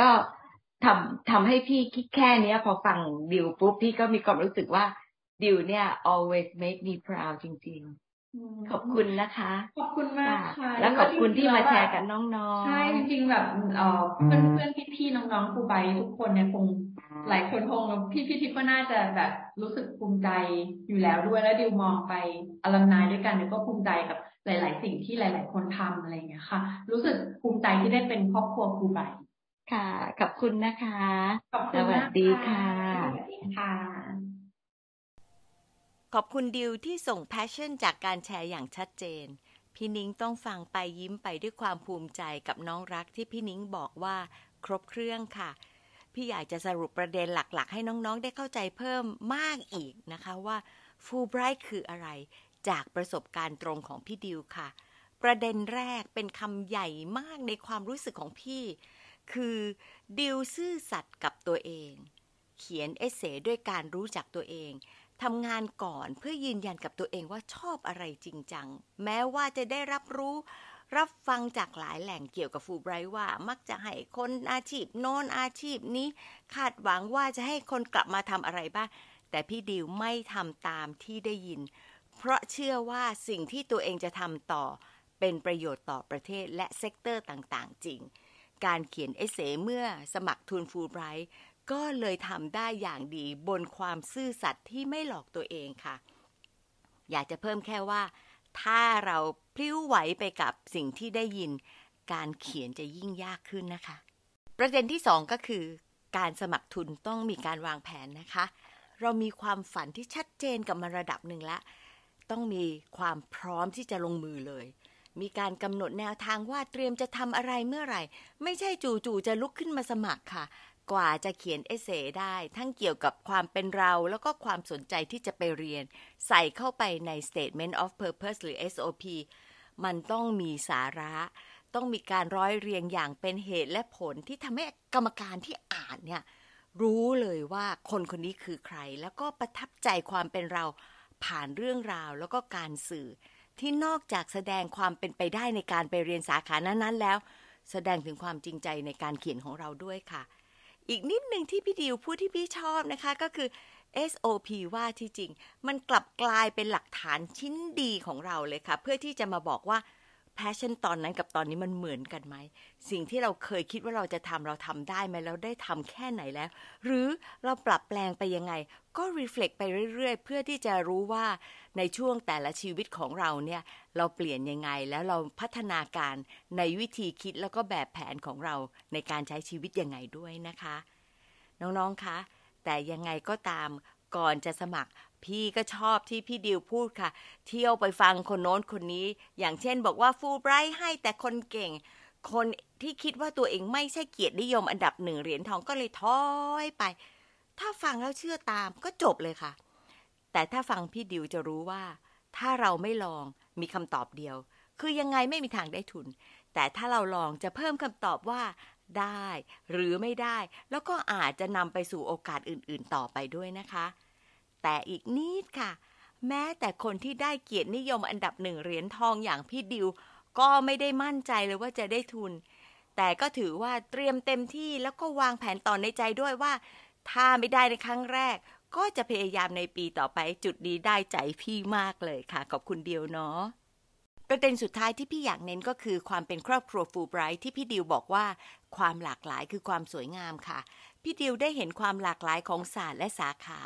ก็ทำทำให้พี่คิดแค่เนี้ย พอฟังดิวปุ๊บพี่ก็มีความรู้สึกว่าดิวเนี่ย always make me proud จริง ๆ ขอบคุณนะคะ ขอบคุณมากค่ะแล้วขอบคุณที่มาแชร์กับน้องๆ ใช่จริงๆแบบเออเพื่อนเพื่อนพี่ๆน้องๆครูใบทุกคนเนี่ยคงหลายคนคงพี่พี่ทิพย์ก็น่าจะแบบรู้สึกภูมิใจอยู่แล้วด้วยแล้วดิวมองไปอลัมนายด้วยกันเนี่ยก็ภูมิใจกับหลาย ๆ สิ่งที่หลาย ๆ คนทำอะไรอย่างเงี้ยค่ะ รู้สึกภูมิใจที่ได้เป็นครอบครัวครูใบค่ะขอบคุณนะคะขอบคุณสวัสดีค่ะสวัสดีค่ะ ขอบคุณดิวที่ส่ง passion จากการแชร์อย่างชัดเจน พี่นิ้งต้องฟังไปยิ้มไปด้วยความภูมิใจกับน้องรักที่พี่นิ้งบอกว่าครบเครื่องค่ะ พี่อยากจะสรุปประเด็นหลักๆ ให้น้องๆได้เข้าใจเพิ่มมากอีกนะคะว่าฟูไบรท์คืออะไรจากประสบการณ์ตรงของพี่ดิวค่ะ ประเด็นแรกเป็นคำใหญ่มากในความรู้สึกของพี่ คือดิวซื่อสัตย์กับตัวเอง เขียน essay ด้วยการรู้จักตัวเอง ทำงานก่อนเพื่อยืนยันกับตัวเองว่าชอบอะไรจริงจัง แม้ว่าจะได้รับรู้ รับฟังจากหลายแหล่งเกี่ยวกับฟูไบรท์ว่า มักจะให้คนอาชีพโน้นอาชีพนี้ คาดหวังว่าจะให้คนกลับมาทำอะไรบ้าง แต่พี่ดิวไม่ทำตามที่ได้ยิน เพราะเชื่อว่าสิ่งที่ตัวเองจะทำต่อ เป็นประโยชน์ต่อประเทศและ sector ต่างๆ จริง การเขียนเอเซเมื่อสมัครทุนฟูไบรท์ ก็เลยทำได้อย่างดีบนความซื่อสัตย์ที่ไม่หลอกตัวเองค่ะ อยากจะเพิ่มแค่ว่า ถ้าเราพลิ้วไหวไปกับสิ่งที่ได้ยิน การเขียนจะยิ่งยากขึ้นนะคะ ประเด็นที่สองก็คือ การสมัครทุนต้องมีการวางแผนนะคะ เรามีความฝันที่ชัดเจนกับมันระดับหนึ่งแล้วต้องมีความพร้อมที่จะลงมือเลยมีการกำหนดแนวทางว่าเตรียมจะทำอะไรเมื่อไหร่ ไม่ใช่จู่ๆจะลุกขึ้นมาสมัครค่ะ กว่าจะเขียนเอเซได้ ทั้งเกี่ยวกับความเป็นเราแล้วก็ความสนใจที่จะไปเรียน ใส่เข้าไปใน Statement of Purpose หรือ SOP มันต้องมีสาระ ต้องมีการร้อยเรียงอย่างเป็นเหตุและผลที่ทำให้กรรมการที่อ่านเนี่ยรู้เลยว่าคนคนนี้คือใคร แล้วก็ประทับใจความเป็นเราผ่านเรื่องราวแล้วก็การสื่อ ที่นอกจากแสดงความเป็นไปได้ในการไปเรียนสาขานั้นๆแล้ว แสดงถึงความจริงใจในการเขียนของเราด้วยค่ะ อีกนิดหนึ่งที่พี่ดิวพูดที่พี่ชอบนะคะก็คือ SOP ว่าที่จริง มันกลับกลายเป็นหลักฐานชิ้นดีของเราเลยค่ะ เพื่อที่จะมาบอกว่า แพชชั่นตอนนั้นกับตอนนี้มันเหมือนกันไหม สิ่งที่เราเคยคิดว่าเราจะทำเราทำได้ไหมเราได้ทำแค่ไหนแล้ว หรือเราปรับแปลงไปยังไง ก็รีเฟล็กไปเรื่อย ๆ เพื่อที่จะรู้ว่าในช่วงแต่ละชีวิตของเราเนี่ยเราเปลี่ยนยังไงแล้วเราพัฒนาการในวิธีคิดแล้วก็แบบแผนของเราในการใช้ชีวิตยังไงด้วยนะคะ น้องๆคะแต่ยังไงก็ตามก่อนจะสมัคร พี่ก็ชอบที่พี่ดิวพูดค่ะ เที่ยวไปฟังคนโน้นคนนี้ อย่างเช่นบอกว่าฟูไบรท์ให้แต่คนเก่ง คนที่คิดว่าตัวเองไม่ใช่เกียรตินิยมอันดับหนึ่งเหรียญทองก็เลยท้อยไป ถ้าฟังแล้วเชื่อตามก็จบเลยค่ะ แต่ถ้าฟังพี่ดิวจะรู้ว่า ถ้าเราไม่ลองมีคำตอบเดียว คือยังไงไม่มีทางได้ทุน แต่ถ้าเราลองจะเพิ่มคำตอบว่าได้หรือไม่ได้ แล้วก็อาจจะนำไปสู่โอกาสอื่น ๆ ต่อไปด้วยนะคะ แต่อีกนิดค่ะ แม้แต่คนที่ได้เกียรตินิยมอันดับหนึ่งเหรียญทองอย่างพี่ดิว ก็ไม่ได้มั่นใจเลยว่าจะได้ทุน แต่ก็ถือว่าเตรียมเต็มที่แล้วก็วางแผนต่อในใจด้วยว่า ถ้าไม่ได้ในครั้งแรก ก็จะพยายามในปีต่อไปจุดดีได้ใจพี่มากเลยค่ะ ขอบคุณเดียวเนาะประเด็นสุดท้ายที่พี่อยากเน้นก็คือความเป็นครอบครัวฟูไบรท์ที่พี่ดิวบอกว่า ความหลากหลายคือความสวยงามค่ะ พี่ดิวได้เห็นความหลากหลายของศาสตร์และสาขา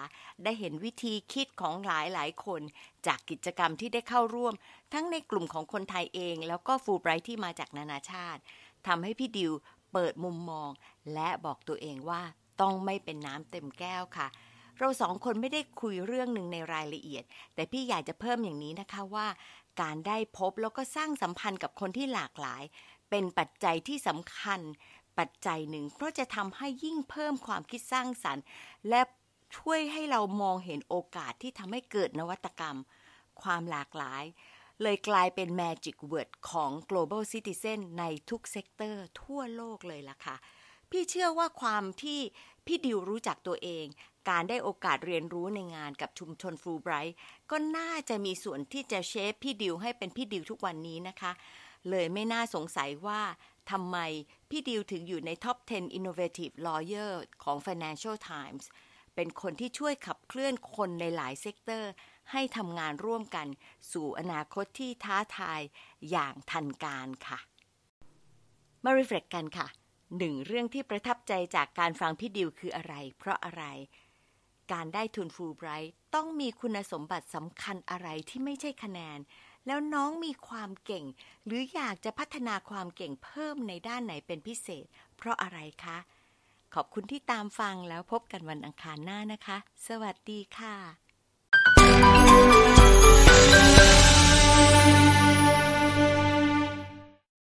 ได้เห็นวิธีคิดของหลายหลายคน จากกิจกรรมที่ได้เข้าร่วม ทั้งในกลุ่มของคนไทยเอง แล้วก็ฟูไบรท์ที่มาจากนานาชาติทำให้พี่ดิวเปิดมุมมอง และบอกตัวเองว่าต้องไม่เป็นน้ำเต็มแก้วค่ะ เราสองคนไม่ได้คุยเรื่องหนึ่งในรายละเอียด แต่พี่อยากจะเพิ่มอย่างนี้นะคะว่า การได้พบแล้วก็สร้างสัมพันธ์กับคนที่หลากหลาย เป็นปัจจัยที่สำคัญ ปัจจัยหนึ่ง เพราะจะทำให้ยิ่งเพิ่มความคิดสร้างสรรค์ และช่วยให้เรามองเห็นโอกาสที่ทำให้เกิดนวัตกรรม ความหลากหลาย เลยกลายเป็น Magic Word ของ Global Citizen ในทุก sector ทั่วโลกเลยล่ะค่ะ พี่เชื่อว่าความที่พี่ดิวรู้จักตัวเอง การได้โอกาสเรียนรู้ในงานกับชุมชนฟูไบรท์ก็น่าจะมีส่วนที่จะ shape พี่ดิวให้เป็นพี่ดิวทุกวันนี้นะคะ เลยไม่น่าสงสัยว่า ทำไมพี่ดิวถึงอยู่ใน Top 10 Innovative Lawyer ของ Financial Times เป็นคนที่ช่วยขับเคลื่อนคนในหลาย sector ให้ทำงานร่วมกัน สู่อนาคตที่ท้าทายอย่างทันการค่ะ มา reflect กันค่ะหนึ่งเรื่องที่ประทับใจจากการฟังพี่ดิวคืออะไร เพราะอะไร การได้ทุนฟูลไบรท์ต้องมีคุณสมบัติสำคัญอะไรที่ไม่ใช่คะแนน แล้วน้องมีความเก่ง หรืออยากจะพัฒนาความเก่งเพิ่มในด้านไหนเป็นพิเศษ เพราะอะไรคะ ขอบคุณที่ตามฟังแล้วพบกันวันอังคารหน้านะคะ สวัสดีค่ะ